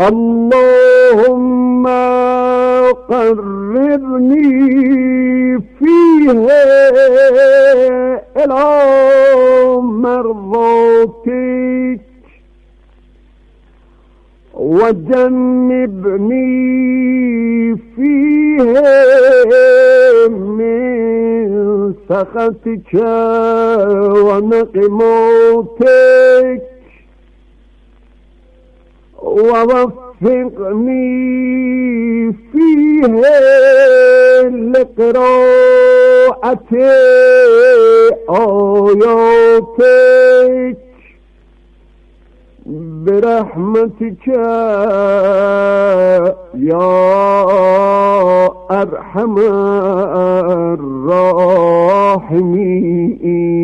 اللهم قربني فيها إلى مرضاتك وجنبني فيها من سخطك ونقماتك. ووفقني فيها لقراءة آياتك برحمتك يا أرحم الراحمين.